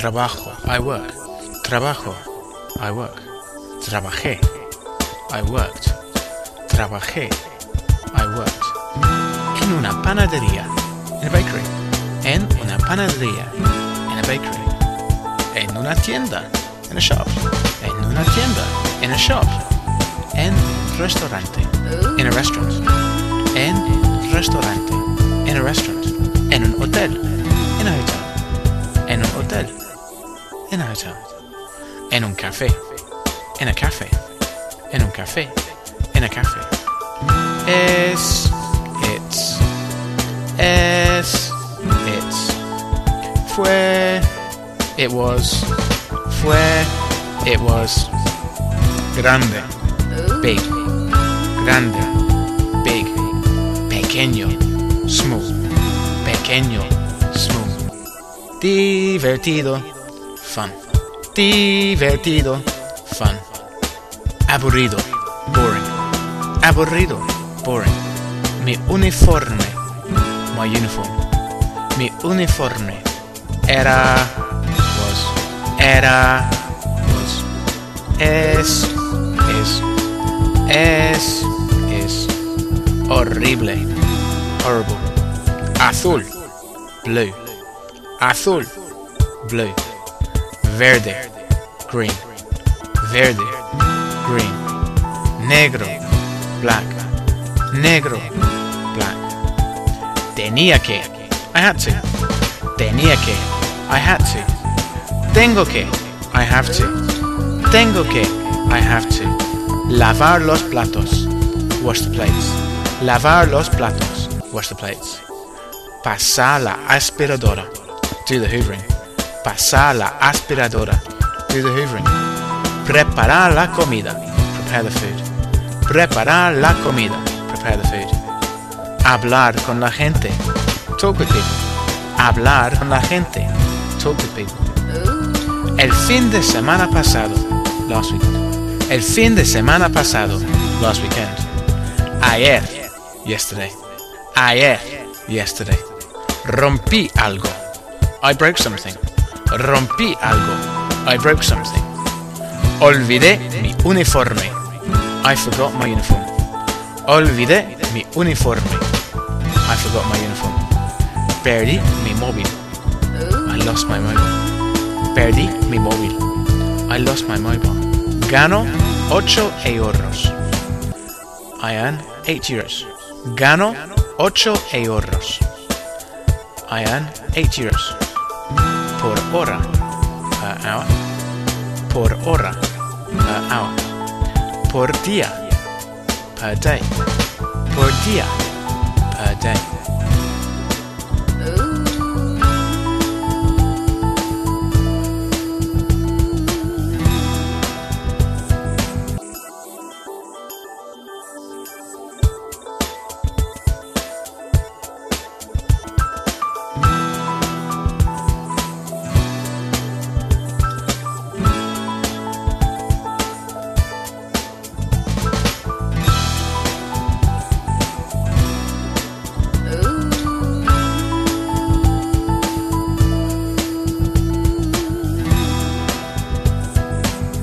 Trabajo. I work. Trabajo. I work. Trabajé. I worked. Trabajé. I worked. En una panadería. In a bakery. En una panadería. In a bakery. En una tienda. In a shop. En una tienda. In a shop. En restaurante. In a restaurant. En restaurante. In a restaurant. En un hotel. In a hotel. En un café. In a café. En un café. In a café. Es. It's. Es. It's. Fue. It was. Fue. It was. Grande. Big. Grande. Big. Pequeño. Small. Pequeño. Small. Divertido. Fun. Divertido. Fun. Aburrido. Boring. Aburrido. Boring. Mi uniforme. My uniform. Mi uniforme. Era. Was. Era. Was. Es. Es. Es. Es. Horrible. Horrible. Azul. Blue. Azul. Blue. Verde. Green. Verde. Green. Negro. Black. Negro. Black. Tenía que. I had to. Tenía que. I had to. Tengo que. I have to. Tengo que. I have to. Lavar los platos. Wash the plates. Lavar los platos. Wash the plates. Pasar la aspiradora. Do the hoovering. Pasar la aspiradora. Do the hoovering. Preparar la comida. Prepare the food. Preparar la comida. Prepare the food. Hablar con la gente. Talk with people. Hablar con la gente. Talk with people. El fin de semana pasado. Last weekend. El fin de semana pasado. Last weekend. Ayer. Yesterday. Ayer. Yesterday. Rompí algo. I broke something. Rompí algo. I broke something. Olvidé mi uniforme. I forgot my uniform. Olvidé mi uniforme. I forgot my uniform. Perdí mi móvil. I lost my mobile. Perdí mi móvil. I lost my mobile. Gano 8 euros. I earn 8 euros. Gano 8 euros. I earn 8 euros. Por hora. Per hour. Por hora. Per hour. Por día. Per day. Por día. Per day.